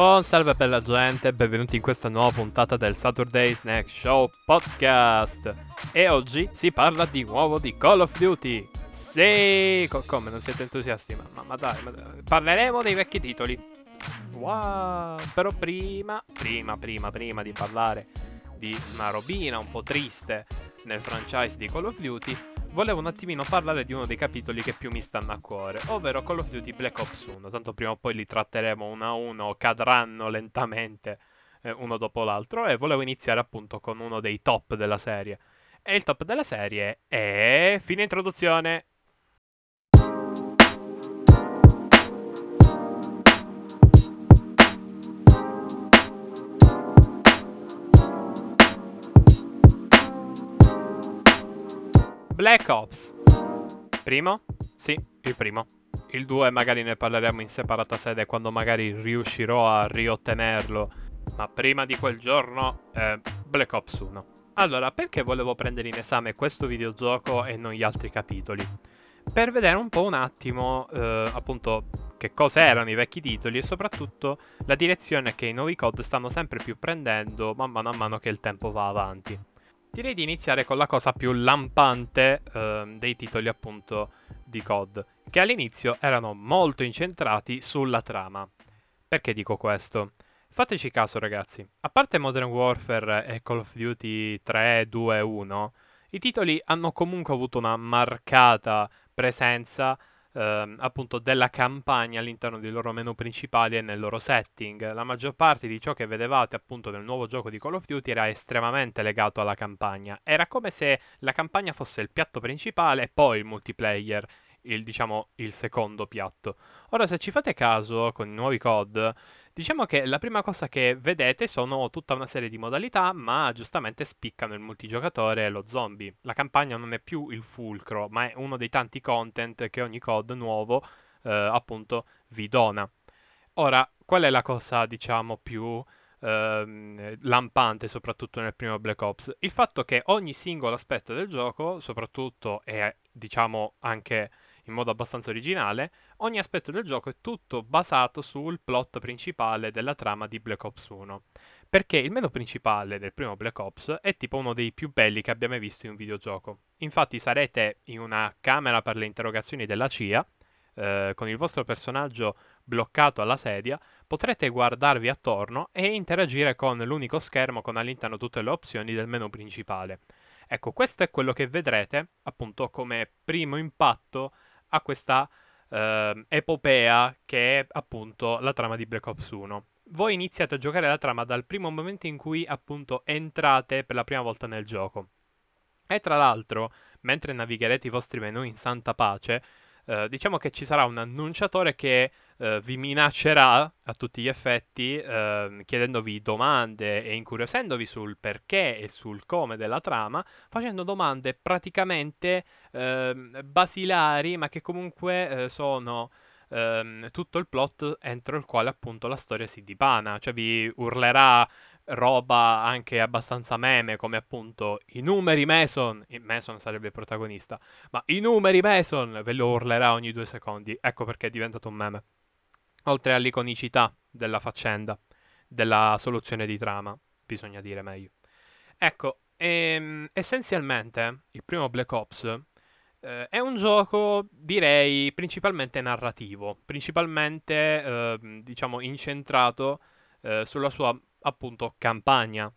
Buon salve bella gente, benvenuti in questa nuova puntata del Saturday Snack Show Podcast. E oggi si parla di nuovo di Call of Duty. Sì, Co- come non siete entusiasti? Ma, ma, ma dai, ma dai, parleremo dei vecchi titoli. Wow, però prima, prima, prima, prima di parlare di una robina un po' triste nel franchise di Call of Duty, volevo un attimino parlare di uno dei capitoli che più mi stanno a cuore, ovvero Call of Duty Black Ops 1. Tanto prima o poi li tratteremo uno a uno, cadranno lentamente eh, uno dopo l'altro. E volevo iniziare appunto con uno dei top della serie. E il top della serie è. Fine introduzione. Black Ops. Primo? Sì, il primo. Il 2 magari ne parleremo in separata sede quando magari riuscirò a riottenerlo. Ma prima di quel giorno, eh, Black Ops 1. Allora, perché volevo prendere in esame questo videogioco e non gli altri capitoli? Per vedere un po' un attimo, eh, appunto, che cosa erano i vecchi titoli e soprattutto la direzione che i nuovi COD stanno sempre più prendendo man mano a mano che il tempo va avanti. Direi di iniziare con la cosa più lampante eh, dei titoli appunto di COD, che all'inizio erano molto incentrati sulla trama. Perché dico questo? Fateci caso ragazzi, a parte Modern Warfare e Call of Duty 3, 2, 1, i titoli hanno comunque avuto una marcata presenza ehm, appunto della campagna all'interno dei loro menu principali e nel loro setting. La maggior parte di ciò che vedevate appunto nel nuovo gioco di Call of Duty era estremamente legato alla campagna. Era come se la campagna fosse il piatto principale e poi il multiplayer. Il, diciamo, il secondo piatto. Ora, se ci fate caso con i nuovi COD, Diciamo che la prima cosa che vedete sono tutta una serie di modalità, ma giustamente spiccano il multigiocatore e lo zombie. La campagna non è più il fulcro, ma è uno dei tanti content che ogni COD nuovo eh, appunto vi dona. Ora, qual è la cosa, diciamo, più ehm, lampante, soprattutto nel primo Black Ops? Il fatto che ogni singolo aspetto del gioco, soprattutto e diciamo anche in modo abbastanza originale, ogni aspetto del gioco è tutto basato sul plot principale della trama di Black Ops 1. Perché il menu principale del primo Black Ops è tipo uno dei più belli che abbiamo visto in un videogioco. Infatti sarete in una camera per le interrogazioni della CIA, eh, con il vostro personaggio bloccato alla sedia, potrete guardarvi attorno e interagire con l'unico schermo con all'interno tutte le opzioni del menu principale. Ecco, questo è quello che vedrete appunto come primo impatto a questa eh, epopea che è appunto la trama di Black Ops 1. Voi iniziate a giocare la trama dal primo momento in cui appunto entrate per la prima volta nel gioco. E tra l'altro, mentre navigherete i vostri menu in santa pace, eh, diciamo che ci sarà un annunciatore che eh, vi minaccerà a tutti gli effetti eh, chiedendovi domande e incuriosendovi sul perché e sul come della trama, facendo domande praticamente ehm, basilari ma che comunque eh, sono ehm, tutto il plot entro il quale appunto la storia si dipana, cioè vi urlerà roba anche abbastanza meme, come appunto i numeri Mason, Mason sarebbe il protagonista, ma i numeri Mason ve lo urlerà ogni due secondi, ecco perché è diventato un meme. Oltre all'iconicità della faccenda, della soluzione di trama, bisogna dire meglio. Ecco, ehm, essenzialmente il primo Black Ops eh, è un gioco, direi, principalmente narrativo, principalmente, eh, diciamo, incentrato eh, sulla sua appunto campagna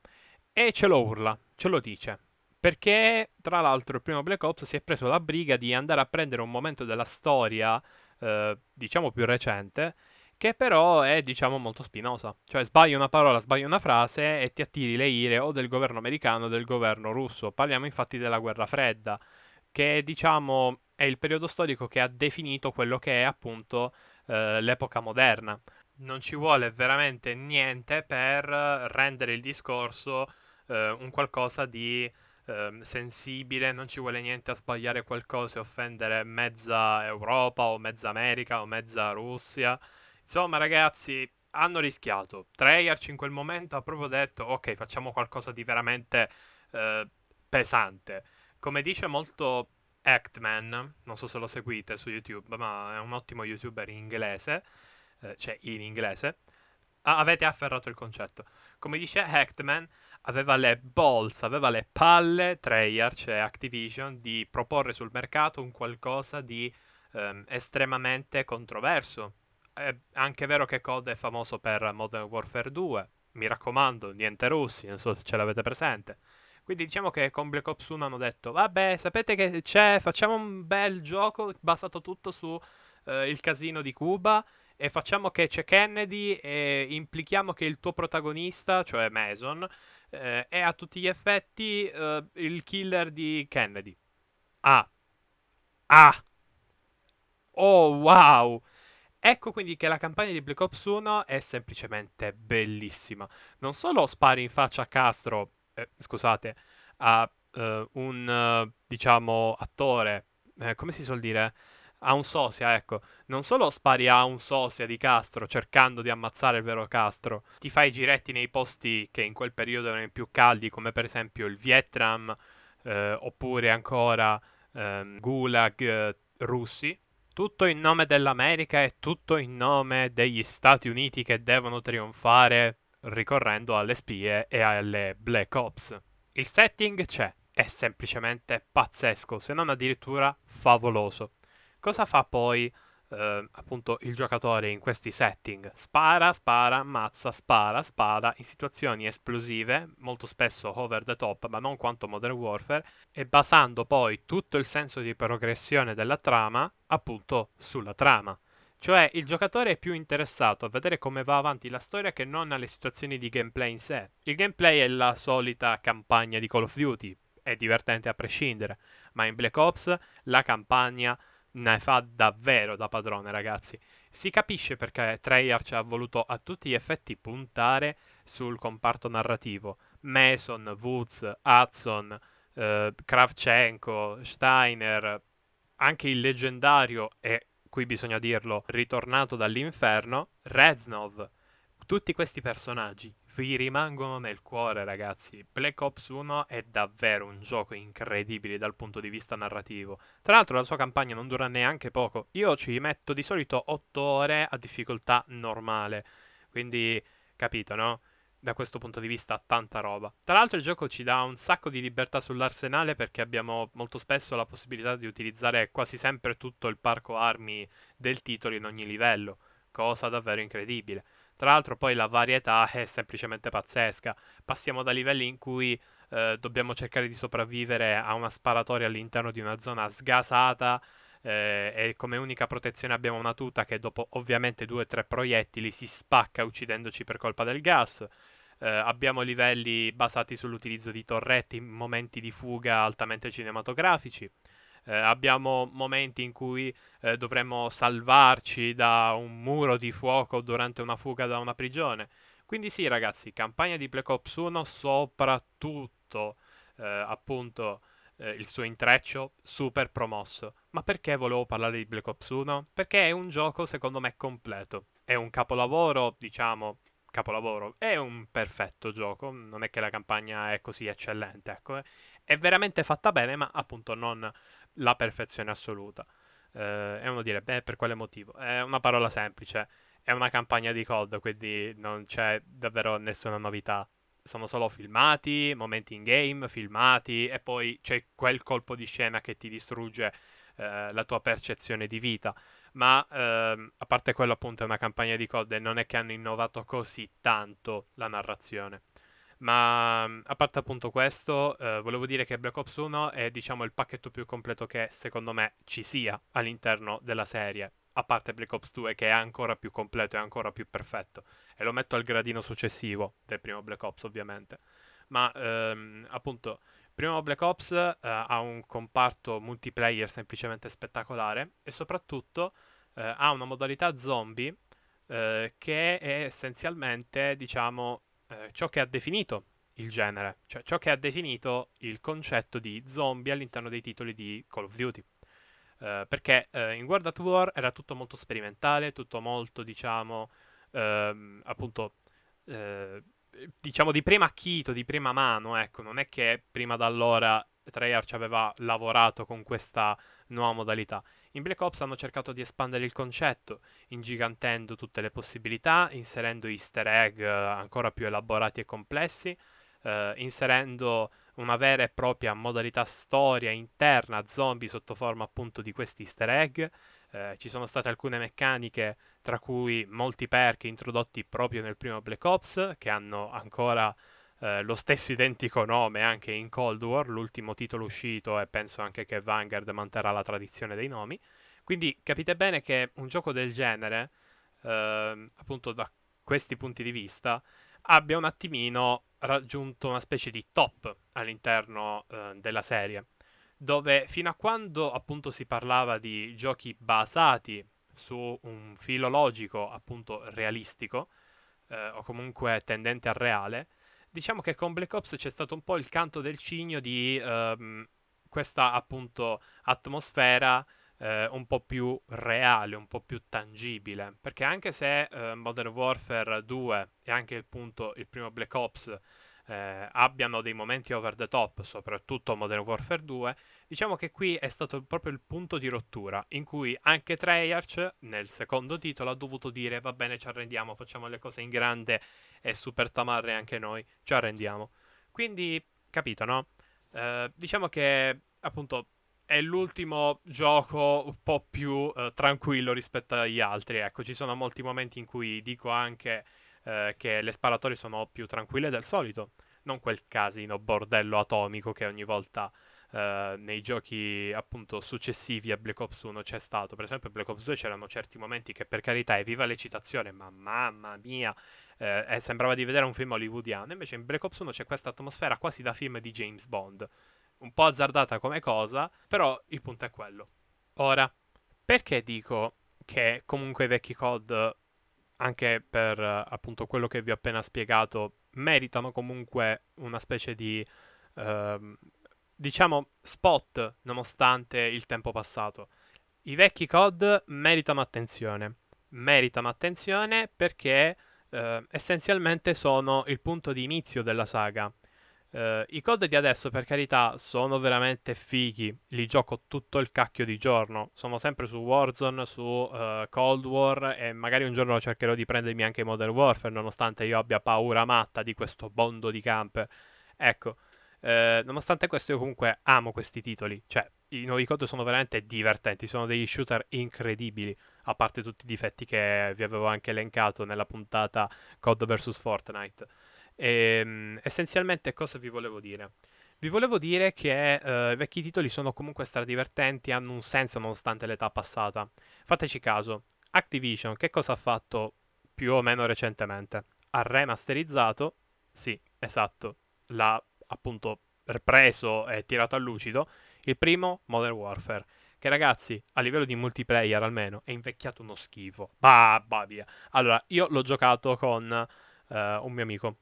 e ce lo urla, ce lo dice. Perché tra l'altro il primo Black Ops si è preso la briga di andare a prendere un momento della storia, eh, diciamo più recente, che però è diciamo molto spinosa. Cioè sbagli una parola, sbagli una frase e ti attiri le ire o del governo americano o del governo russo. Parliamo infatti della guerra fredda, che diciamo è il periodo storico che ha definito quello che è appunto eh, l'epoca moderna non ci vuole veramente niente per rendere il discorso eh, un qualcosa di eh, sensibile, non ci vuole niente a sbagliare qualcosa e offendere mezza Europa o mezza America o mezza Russia. Insomma, ragazzi, hanno rischiato. Treyarch in quel momento ha proprio detto ok, facciamo qualcosa di veramente eh, pesante. Come dice molto Actman, non so se lo seguite su YouTube, ma è un ottimo youtuber inglese eh, cioè in inglese, avete afferrato il concetto. Come dice Hackman, aveva le balls, aveva le palle, Treyarch e Activision, di proporre sul mercato un qualcosa di ehm, estremamente controverso. È anche vero che COD è famoso per Modern Warfare 2, mi raccomando, niente russi, non so se ce l'avete presente. Quindi diciamo che con Black Ops 1 hanno detto, vabbè, sapete che c'è, facciamo un bel gioco basato tutto su eh, il casino di Cuba e facciamo che c'è Kennedy e implichiamo che il tuo protagonista, cioè Mason, eh, è a tutti gli effetti eh, il killer di Kennedy. Ah. Ah. Oh, wow. Ecco quindi che la campagna di Black Ops 1 è semplicemente bellissima. Non solo spari in faccia a Castro eh, scusate, a eh, un, diciamo, attore, eh, come si suol dire? A un sosia, ecco. Non solo spari a un sosia di Castro cercando di ammazzare il vero Castro, ti fai giretti nei posti che in quel periodo erano i più caldi, come per esempio il Vietnam, eh, oppure ancora ehm, Gulag eh, russi. Tutto in nome dell'America e tutto in nome degli Stati Uniti che devono trionfare ricorrendo alle spie e alle Black Ops. Il setting c'è, è semplicemente pazzesco, se non addirittura favoloso. Cosa fa poi eh, appunto il giocatore in questi setting? Spara, spara, ammazza, spara, spada in situazioni esplosive, molto spesso over the top, ma non quanto Modern Warfare, e basando poi tutto il senso di progressione della trama appunto sulla trama. Cioè il giocatore è più interessato a vedere come va avanti la storia che non alle situazioni di gameplay in sé. Il gameplay è la solita campagna di Call of Duty, è divertente a prescindere, ma in Black Ops la campagna ne fa davvero da padrone, ragazzi. Si capisce perché Treyarch ha voluto a tutti gli effetti puntare sul comparto narrativo. Mason, Woods, Hudson, eh, Kravchenko, Steiner, anche il leggendario e qui bisogna dirlo, ritornato dall'inferno, Reznov. Tutti questi personaggi vi rimangono nel cuore, ragazzi. Black Ops 1 è davvero un gioco incredibile dal punto di vista narrativo. Tra l'altro la sua campagna non dura neanche poco. Io ci metto di solito 8 ore a difficoltà normale. Quindi, capito, no? da questo punto di vista tanta roba. Tra l'altro il gioco ci dà un sacco di libertà sull'arsenale perché abbiamo molto spesso la possibilità di utilizzare quasi sempre tutto il parco armi del titolo in ogni livello, cosa davvero incredibile. Tra l'altro poi la varietà è semplicemente pazzesca. Passiamo da livelli in cui eh, dobbiamo cercare di sopravvivere a una sparatoria all'interno di una zona sgasata eh, e come unica protezione abbiamo una tuta che dopo ovviamente due o tre proiettili si spacca uccidendoci per colpa del gas eh, abbiamo livelli basati sull'utilizzo di torretti in momenti di fuga altamente cinematografici. Eh, abbiamo momenti in cui eh, dovremmo salvarci da un muro di fuoco durante una fuga da una prigione. Quindi sì, ragazzi, campagna di Black Ops 1 soprattutto eh, appunto eh, il suo intreccio super promosso. Ma perché volevo parlare di Black Ops 1? Perché è un gioco secondo me completo. È un capolavoro, diciamo, capolavoro. È un perfetto gioco, non è che la campagna è così eccellente, ecco. Eh. È veramente fatta bene, ma appunto non la perfezione assoluta. Eh, e uno dire, beh, per quale motivo? È una parola semplice, è una campagna di COD, quindi non c'è davvero nessuna novità. Sono solo filmati, momenti in game, filmati, e poi c'è quel colpo di scena che ti distrugge eh, la tua percezione di vita ma ehm, a parte quello appunto è una campagna di COD e non è che hanno innovato così tanto la narrazione. Ma a parte appunto questo, eh, volevo dire che Black Ops 1 è diciamo il pacchetto più completo che secondo me ci sia all'interno della serie, a parte Black Ops 2 che è ancora più completo e ancora più perfetto. E lo metto al gradino successivo del primo Black Ops ovviamente. Ma ehm, appunto primo Black Ops eh, ha un comparto multiplayer semplicemente spettacolare e soprattutto eh, ha una modalità zombie eh, che è essenzialmente, diciamo, eh, ciò che ha definito il genere, cioè ciò che ha definito il concetto di zombie all'interno dei titoli di Call of Duty. Uh, perché uh, in World at War era tutto molto sperimentale, tutto molto, diciamo, uh, appunto, eh, diciamo di prima acchito, di prima mano, ecco, non è che prima da allora Treyarch aveva lavorato con questa nuova modalità. In Black Ops hanno cercato di espandere il concetto, ingigantendo tutte le possibilità, inserendo easter egg eh, ancora più elaborati e complessi, eh, inserendo una vera e propria modalità storia interna zombie sotto forma appunto di questi easter egg. Eh, ci sono state alcune meccaniche, tra cui molti perk introdotti proprio nel primo Black Ops, che hanno ancora eh, lo stesso identico nome anche in Cold War, l'ultimo titolo uscito e penso anche che Vanguard manterrà la tradizione dei nomi. Quindi capite bene che un gioco del genere, eh, appunto da questi punti di vista, abbia un attimino raggiunto una specie di top all'interno eh, della serie, dove fino a quando appunto si parlava di giochi basati su un filo logico appunto realistico, eh, o comunque tendente al reale, diciamo che con Black Ops c'è stato un po' il canto del cigno di ehm, questa appunto atmosfera eh, un po' più reale, un po' più tangibile, perché anche se eh, Modern Warfare 2 e anche appunto il primo Black Ops eh, abbiano dei momenti over the top, soprattutto Modern Warfare 2, diciamo che qui è stato proprio il punto di rottura in cui anche Treyarch nel secondo titolo ha dovuto dire va bene ci arrendiamo, facciamo le cose in grande e super tamarre anche noi, ci arrendiamo. Quindi, capito, no? Eh, diciamo che appunto è l'ultimo gioco un po' più eh, tranquillo rispetto agli altri. Ecco, ci sono molti momenti in cui dico anche eh, che le sparatorie sono più tranquille del solito, non quel casino bordello atomico che ogni volta eh, nei giochi appunto successivi a Black Ops 1 c'è stato. Per esempio, in Black Ops 2 c'erano certi momenti che per carità è viva l'eccitazione, ma mamma mia, eh, sembrava di vedere un film hollywoodiano. Invece in Black Ops 1 c'è questa atmosfera quasi da film di James Bond. Un po' azzardata come cosa, però il punto è quello. Ora, perché dico che comunque i vecchi COD anche per appunto quello che vi ho appena spiegato, meritano comunque una specie di, uh, diciamo, spot nonostante il tempo passato. I vecchi COD meritano attenzione. Meritano attenzione perché uh, essenzialmente sono il punto di inizio della saga. Uh, I COD di adesso, per carità, sono veramente fighi. Li gioco tutto il cacchio di giorno. Sono sempre su Warzone, su uh, Cold War e magari un giorno cercherò di prendermi anche Modern Warfare, nonostante io abbia paura matta di questo bondo di camper. Ecco, uh, nonostante questo io comunque amo questi titoli. Cioè, i nuovi COD sono veramente divertenti, sono degli shooter incredibili. A parte tutti i difetti che vi avevo anche elencato nella puntata COD vs Fortnite. E, ehm, essenzialmente cosa vi volevo dire? Vi volevo dire che eh, i vecchi titoli sono comunque stradivertenti, hanno un senso nonostante l'età passata. Fateci caso, Activision che cosa ha fatto più o meno recentemente? Ha remasterizzato, sì, esatto, l'ha appunto preso e tirato a lucido, il primo Modern Warfare. Che ragazzi, a livello di multiplayer almeno, è invecchiato uno schifo. Bah, bah via. Allora, io l'ho giocato con uh, un mio amico,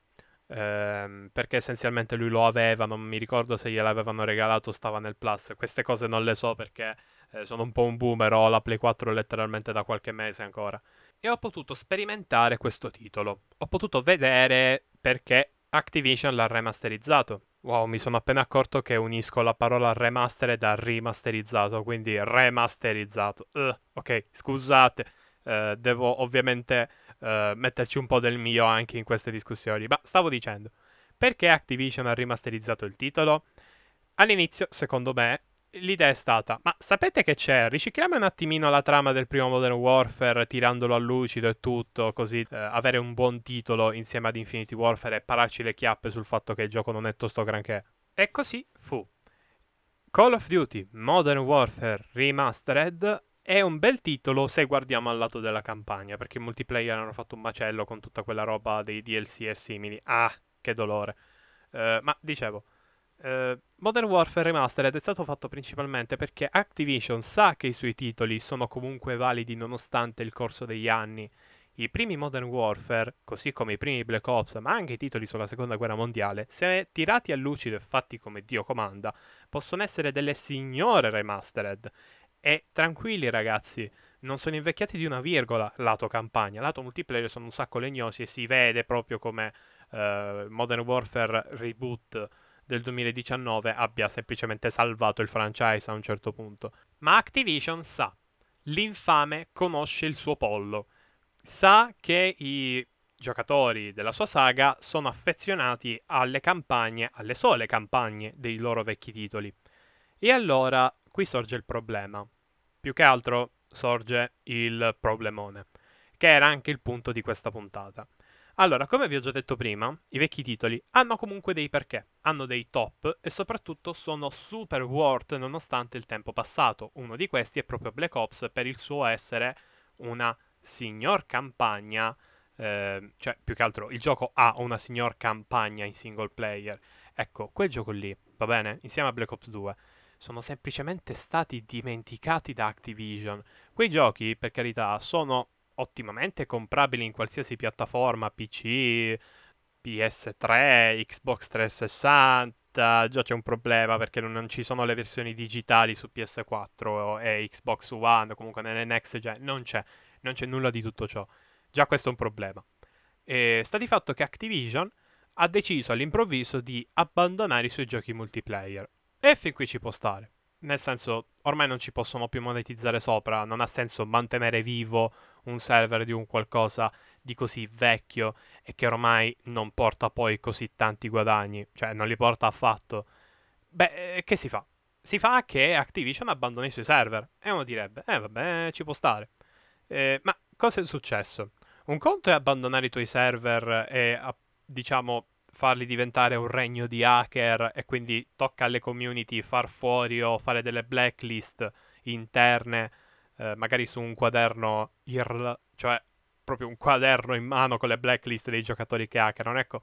ehm, perché essenzialmente lui lo aveva, non mi ricordo se gliel'avevano regalato, stava nel Plus. Queste cose non le so perché eh, sono un po' un boomer, ho la Play 4 letteralmente da qualche mese ancora. E ho potuto sperimentare questo titolo. Ho potuto vedere perché Activision l'ha remasterizzato. Wow, mi sono appena accorto che unisco la parola remastered a rimasterizzato, quindi remasterizzato. Uh, ok, scusate, uh, devo ovviamente uh, metterci un po' del mio anche in queste discussioni. Ma stavo dicendo, perché Activision ha rimasterizzato il titolo? All'inizio, secondo me, l'idea è stata, ma sapete che c'è? Ricicliamo un attimino la trama del primo Modern Warfare, tirandolo a lucido e tutto, così eh, avere un buon titolo insieme ad Infinity Warfare e pararci le chiappe sul fatto che il gioco non è tosto granché. E così fu. Call of Duty Modern Warfare Remastered è un bel titolo se guardiamo al lato della campagna, perché i multiplayer hanno fatto un macello con tutta quella roba dei DLC e simili. Ah, che dolore. Uh, ma dicevo, uh, Modern Warfare Remastered è stato fatto principalmente perché Activision sa che i suoi titoli sono comunque validi nonostante il corso degli anni. I primi Modern Warfare, così come i primi Black Ops, ma anche i titoli sulla seconda guerra mondiale, se tirati a lucido e fatti come Dio comanda, possono essere delle signore remastered. E tranquilli ragazzi, non sono invecchiati di una virgola lato campagna, lato multiplayer sono un sacco legnosi e si vede proprio come uh, Modern Warfare Reboot del 2019 abbia semplicemente salvato il franchise a un certo punto. Ma Activision sa l'infame conosce il suo pollo. Sa che i giocatori della sua saga sono affezionati alle campagne, alle sole campagne dei loro vecchi titoli. E allora qui sorge il problema. Più che altro sorge il problemone, che era anche il punto di questa puntata. Allora, come vi ho già detto prima, i vecchi titoli hanno comunque dei perché, hanno dei top e soprattutto sono super worth nonostante il tempo passato. Uno di questi è proprio Black Ops per il suo essere una signor campagna, eh, cioè più che altro il gioco ha una signor campagna in single player. Ecco, quel gioco lì, va bene? Insieme a Black Ops 2 sono semplicemente stati dimenticati da Activision. Quei giochi, per carità, sono ottimamente comprabili in qualsiasi piattaforma, PC, PS3, Xbox 360. Già c'è un problema perché non ci sono le versioni digitali su PS4 e Xbox One, comunque nelle next gen, non c'è, non c'è nulla di tutto ciò. Già questo è un problema. E sta di fatto che Activision ha deciso all'improvviso di abbandonare i suoi giochi multiplayer. E fin qui ci può stare. Nel senso, ormai non ci possono più monetizzare sopra, non ha senso mantenere vivo un server di un qualcosa di così vecchio e che ormai non porta poi così tanti guadagni, cioè non li porta affatto. Beh, eh, che si fa? Si fa che Activision abbandoni i suoi server e uno direbbe, eh vabbè, ci può stare. Eh, ma cosa è successo? Un conto è abbandonare i tuoi server e, diciamo, farli diventare un regno di hacker e quindi tocca alle community far fuori o fare delle blacklist interne, eh, magari su un quaderno IRL, cioè proprio un quaderno in mano con le blacklist dei giocatori che hackerano. Ecco,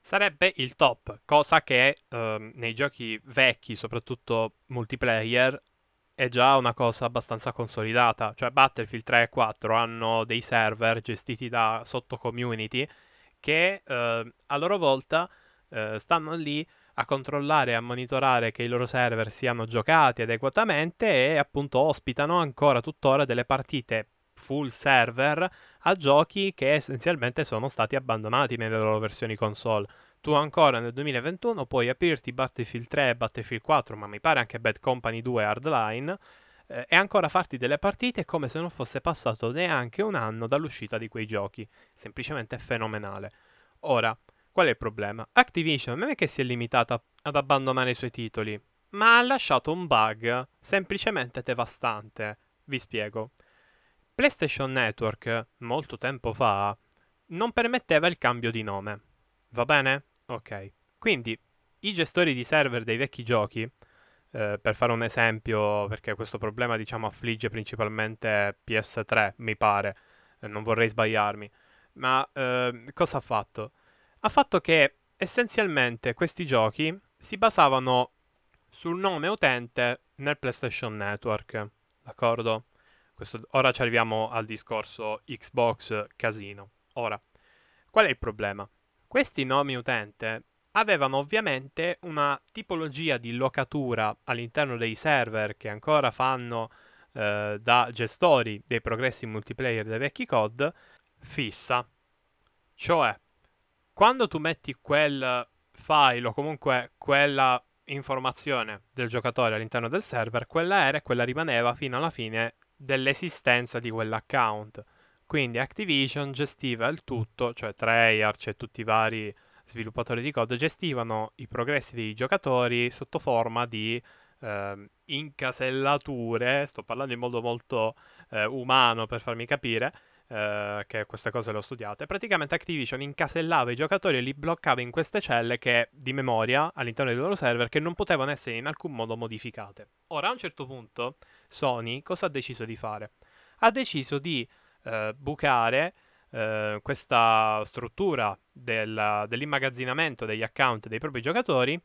sarebbe il top, cosa che eh, nei giochi vecchi, soprattutto multiplayer, è già una cosa abbastanza consolidata. Cioè Battlefield 3 e 4 hanno dei server gestiti da sotto community che eh, a loro volta eh, stanno lì a controllare e a monitorare che i loro server siano giocati adeguatamente e appunto ospitano ancora tuttora delle partite full server a giochi che essenzialmente sono stati abbandonati nelle loro versioni console. Tu ancora nel 2021 puoi aprirti Battlefield 3 e Battlefield 4, ma mi pare anche Bad Company 2 Hardline, eh, e ancora farti delle partite come se non fosse passato neanche un anno dall'uscita di quei giochi. Semplicemente fenomenale. Ora, qual è il problema? Activision non è che si è limitata ad abbandonare i suoi titoli, ma ha lasciato un bug semplicemente devastante. Vi spiego. PlayStation Network, molto tempo fa, non permetteva il cambio di nome. Va bene? Ok. Quindi i gestori di server dei vecchi giochi eh, per fare un esempio, perché questo problema diciamo affligge principalmente PS3, mi pare, eh, non vorrei sbagliarmi, ma eh, cosa ha fatto? Ha fatto che essenzialmente questi giochi si basavano sul nome utente nel PlayStation Network, d'accordo? Questo, ora ci arriviamo al discorso Xbox Casino. Ora, qual è il problema? Questi nomi utente avevano ovviamente una tipologia di locatura all'interno dei server che ancora fanno eh, da gestori dei progressi multiplayer dei vecchi COD fissa. Cioè, quando tu metti quel file o comunque quella informazione del giocatore all'interno del server, quella era e quella rimaneva fino alla fine dell'esistenza di quell'account. Quindi Activision gestiva il tutto, cioè Treyarch e tutti i vari sviluppatori di code gestivano i progressi dei giocatori sotto forma di eh, incasellature, sto parlando in modo molto eh, umano per farmi capire, eh, che queste cose le ho studiate. Praticamente Activision incasellava i giocatori e li bloccava in queste celle che, di memoria all'interno dei loro server che non potevano essere in alcun modo modificate. Ora, a un certo punto, Sony cosa ha deciso di fare? Ha deciso di eh, bucare eh, questa struttura del, dell'immagazzinamento degli account dei propri giocatori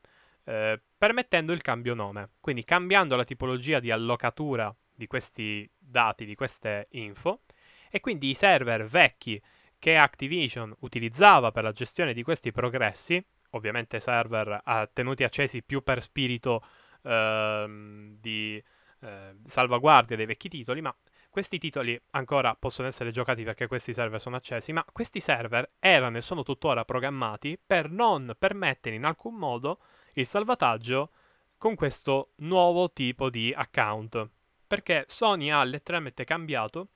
eh, permettendo il cambio nome. Quindi cambiando la tipologia di allocatura di questi dati, di queste info, e quindi i server vecchi che Activision utilizzava per la gestione di questi progressi, ovviamente server tenuti accesi più per spirito uh, di uh, salvaguardia dei vecchi titoli, ma questi titoli ancora possono essere giocati perché questi server sono accesi, ma questi server erano e sono tuttora programmati per non permettere in alcun modo il salvataggio con questo nuovo tipo di account. perché Sony ha letteralmente cambiato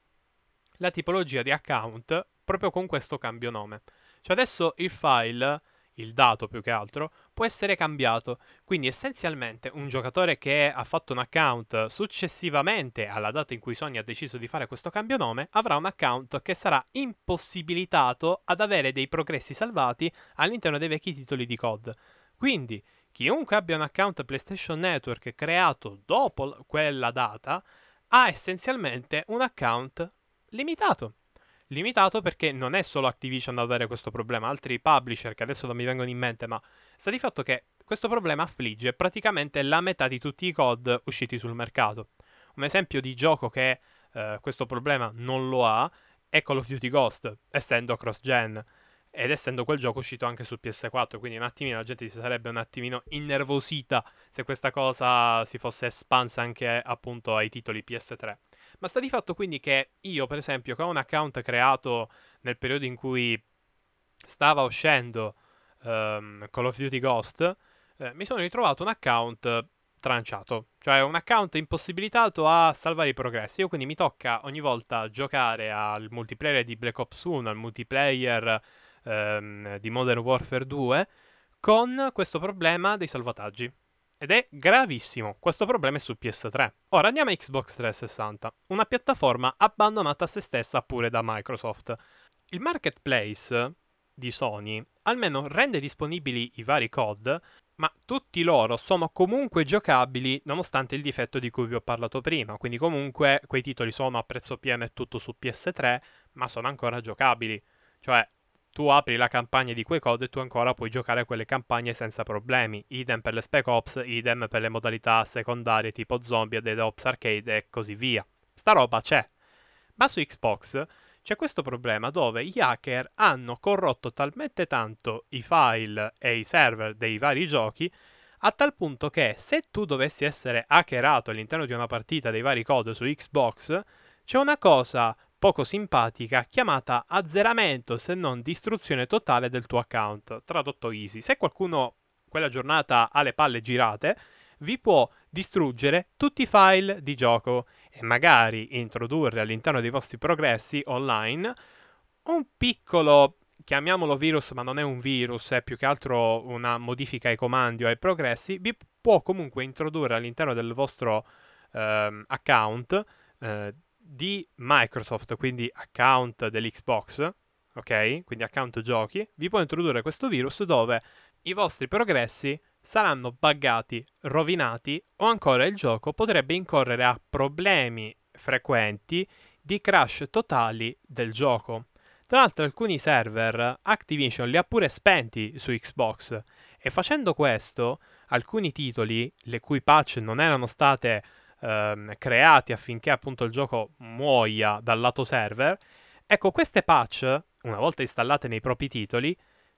la tipologia di account proprio con questo cambio nome. Cioè adesso il file, il dato più che altro, può essere cambiato. Quindi essenzialmente un giocatore che ha fatto un account successivamente alla data in cui Sony ha deciso di fare questo cambio nome avrà un account che sarà impossibilitato ad avere dei progressi salvati all'interno dei vecchi titoli di COD. Quindi chiunque abbia un account PlayStation Network creato dopo quella data ha essenzialmente un account limitato. Limitato perché non è solo Activision ad avere questo problema, altri publisher che adesso non mi vengono in mente, ma sta di fatto che questo problema affligge praticamente la metà di tutti i COD usciti sul mercato. Un esempio di gioco che eh, questo problema non lo ha è Call of Duty Ghost, essendo cross-gen ed essendo quel gioco uscito anche su PS4, quindi un attimino la gente si sarebbe un attimino innervosita se questa cosa si fosse espansa anche appunto ai titoli PS3. Ma sta di fatto quindi che io, per esempio, che ho un account creato nel periodo in cui stava uscendo um, Call of Duty Ghost, eh, mi sono ritrovato un account tranciato, cioè un account impossibilitato a salvare i progressi. Io quindi mi tocca ogni volta giocare al multiplayer di Black Ops 1, al multiplayer ehm, di Modern Warfare 2 con questo problema dei salvataggi. Ed è gravissimo, questo problema è su PS3. Ora andiamo a Xbox 360, una piattaforma abbandonata a se stessa pure da Microsoft. Il marketplace di Sony almeno rende disponibili i vari COD, ma tutti loro sono comunque giocabili nonostante il difetto di cui vi ho parlato prima, quindi comunque quei titoli sono a prezzo pieno e tutto su PS3, ma sono ancora giocabili. Cioè, tu apri la campagna di quei code e tu ancora puoi giocare quelle campagne senza problemi. Idem per le Spec Ops, idem per le modalità secondarie tipo zombie, Dead Ops Arcade e così via. Sta roba c'è. Ma su Xbox c'è questo problema dove gli hacker hanno corrotto talmente tanto i file e i server dei vari giochi a tal punto che se tu dovessi essere hackerato all'interno di una partita dei vari code su Xbox, c'è una cosa poco simpatica chiamata azzeramento se non distruzione totale del tuo account. Tradotto easy. Se qualcuno quella giornata ha le palle girate, vi può distruggere tutti i file di gioco e magari introdurre all'interno dei vostri progressi online un piccolo chiamiamolo virus, ma non è un virus, è più che altro una modifica ai comandi o ai progressi, vi può comunque introdurre all'interno del vostro ehm, account eh, di Microsoft, quindi account dell'Xbox, ok? Quindi account giochi, vi può introdurre questo virus dove i vostri progressi saranno buggati, rovinati o ancora il gioco potrebbe incorrere a problemi frequenti di crash totali del gioco. Tra l'altro alcuni server Activision li ha pure spenti su Xbox e facendo questo alcuni titoli le cui patch non erano state ehm, creati affinché appunto il gioco muoia dal lato server, ecco queste patch, una volta installate nei propri titoli,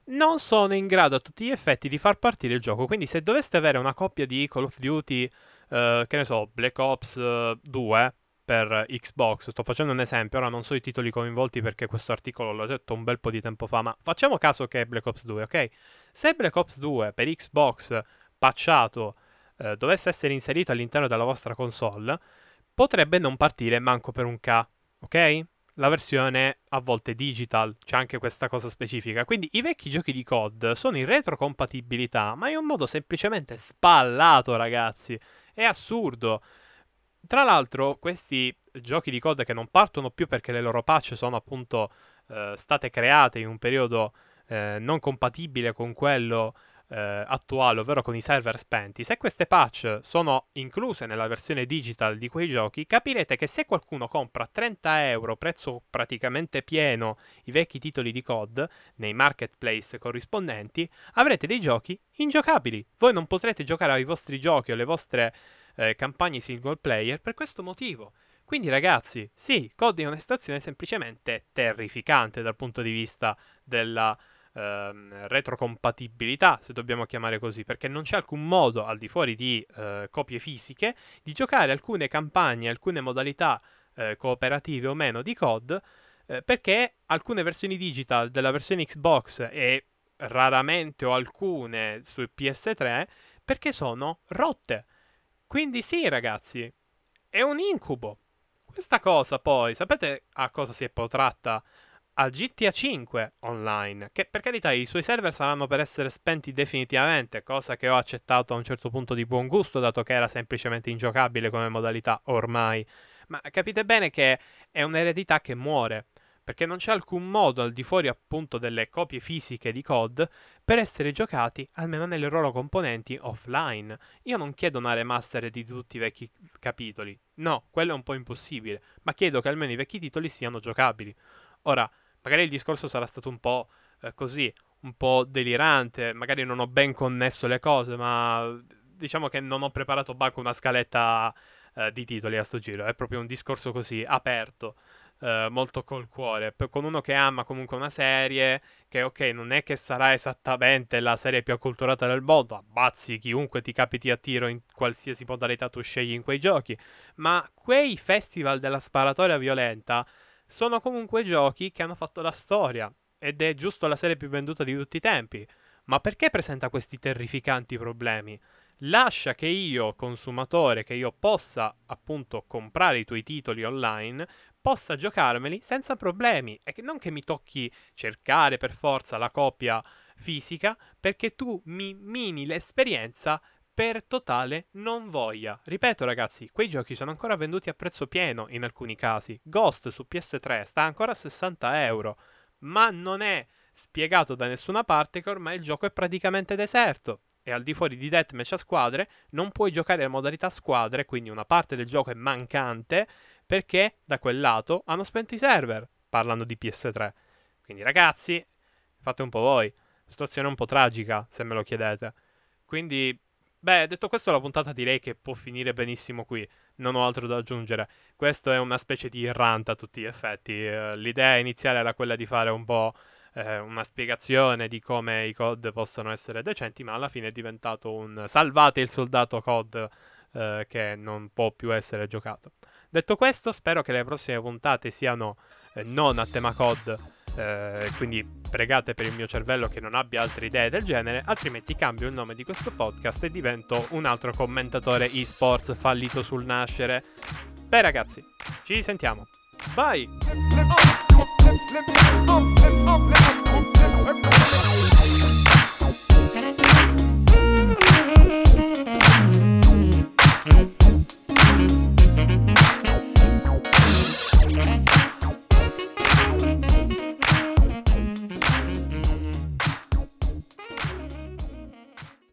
non sono in grado a tutti gli effetti di far partire il gioco. Quindi se doveste avere una coppia di Call of Duty, eh, che ne so, Black Ops 2 per Xbox, sto facendo un esempio, ora non so i titoli coinvolti perché questo articolo l'ho detto un bel po' di tempo fa, ma facciamo caso che è Black Ops 2, ok? Se Black Ops 2 per Xbox patchato eh, dovesse essere inserito all'interno della vostra console, potrebbe non partire manco per un K, ok? La versione a volte digital, c'è anche questa cosa specifica. Quindi i vecchi giochi di COD sono in retrocompatibilità, ma in un modo semplicemente spallato, ragazzi. È assurdo. Tra l'altro, questi giochi di COD che non partono più perché le loro patch sono appunto eh, state create in un periodo eh, non compatibile con quello eh, attuale, ovvero con i server spenti, se queste patch sono incluse nella versione digital di quei giochi, capirete che se qualcuno compra a 30 euro, prezzo praticamente pieno, i vecchi titoli di COD nei marketplace corrispondenti, avrete dei giochi ingiocabili. Voi non potrete giocare ai vostri giochi o alle vostre eh, campagne single player per questo motivo. Quindi ragazzi, sì, COD è una situazione semplicemente terrificante dal punto di vista della ehm, retrocompatibilità, se dobbiamo chiamare così, perché non c'è alcun modo al di fuori di eh, copie fisiche di giocare alcune campagne, alcune modalità eh, cooperative o meno di COD, eh, perché alcune versioni digital della versione Xbox e raramente o alcune su PS3 perché sono rotte. Quindi sì, ragazzi, è un incubo. Questa cosa poi, sapete a cosa si è protratta? A GTA 5 online, che per carità i suoi server saranno per essere spenti definitivamente, cosa che ho accettato a un certo punto di buon gusto, dato che era semplicemente ingiocabile come modalità ormai. Ma capite bene che è un'eredità che muore perché non c'è alcun modo al di fuori appunto delle copie fisiche di COD per essere giocati almeno nelle loro componenti offline. Io non chiedo una remaster di tutti i vecchi capitoli, no, quello è un po' impossibile, ma chiedo che almeno i vecchi titoli siano giocabili. Ora, magari il discorso sarà stato un po' eh, così, un po' delirante, magari non ho ben connesso le cose, ma diciamo che non ho preparato banco una scaletta eh, di titoli a sto giro, è proprio un discorso così aperto eh, molto col cuore, per, con uno che ama comunque una serie, che ok, non è che sarà esattamente la serie più acculturata del mondo, abbazzi chiunque ti capiti a tiro in qualsiasi modalità tu scegli in quei giochi, ma quei festival della sparatoria violenta sono comunque giochi che hanno fatto la storia ed è giusto la serie più venduta di tutti i tempi. Ma perché presenta questi terrificanti problemi? lascia che io, consumatore, che io possa appunto comprare i tuoi titoli online, possa giocarmeli senza problemi e che non che mi tocchi cercare per forza la copia fisica perché tu mi mini l'esperienza per totale non voglia. Ripeto ragazzi, quei giochi sono ancora venduti a prezzo pieno in alcuni casi. Ghost su PS3 sta ancora a 60 euro, ma non è spiegato da nessuna parte che ormai il gioco è praticamente deserto. E al di fuori di Deathmatch a squadre non puoi giocare in modalità squadre, quindi una parte del gioco è mancante perché da quel lato hanno spento i server, parlando di PS3. Quindi ragazzi, fate un po' voi. Situazione un po' tragica, se me lo chiedete. Quindi, beh, detto questo, la puntata direi che può finire benissimo qui. Non ho altro da aggiungere. Questo è una specie di rant a tutti gli effetti. Eh, l'idea iniziale era quella di fare un po' eh, una spiegazione di come i COD possono essere decenti, ma alla fine è diventato un salvate il soldato COD eh, che non può più essere giocato. Detto questo, spero che le prossime puntate siano eh, non a tema COD, eh, quindi pregate per il mio cervello che non abbia altre idee del genere, altrimenti cambio il nome di questo podcast e divento un altro commentatore esports fallito sul nascere. Beh ragazzi, ci sentiamo. Bye!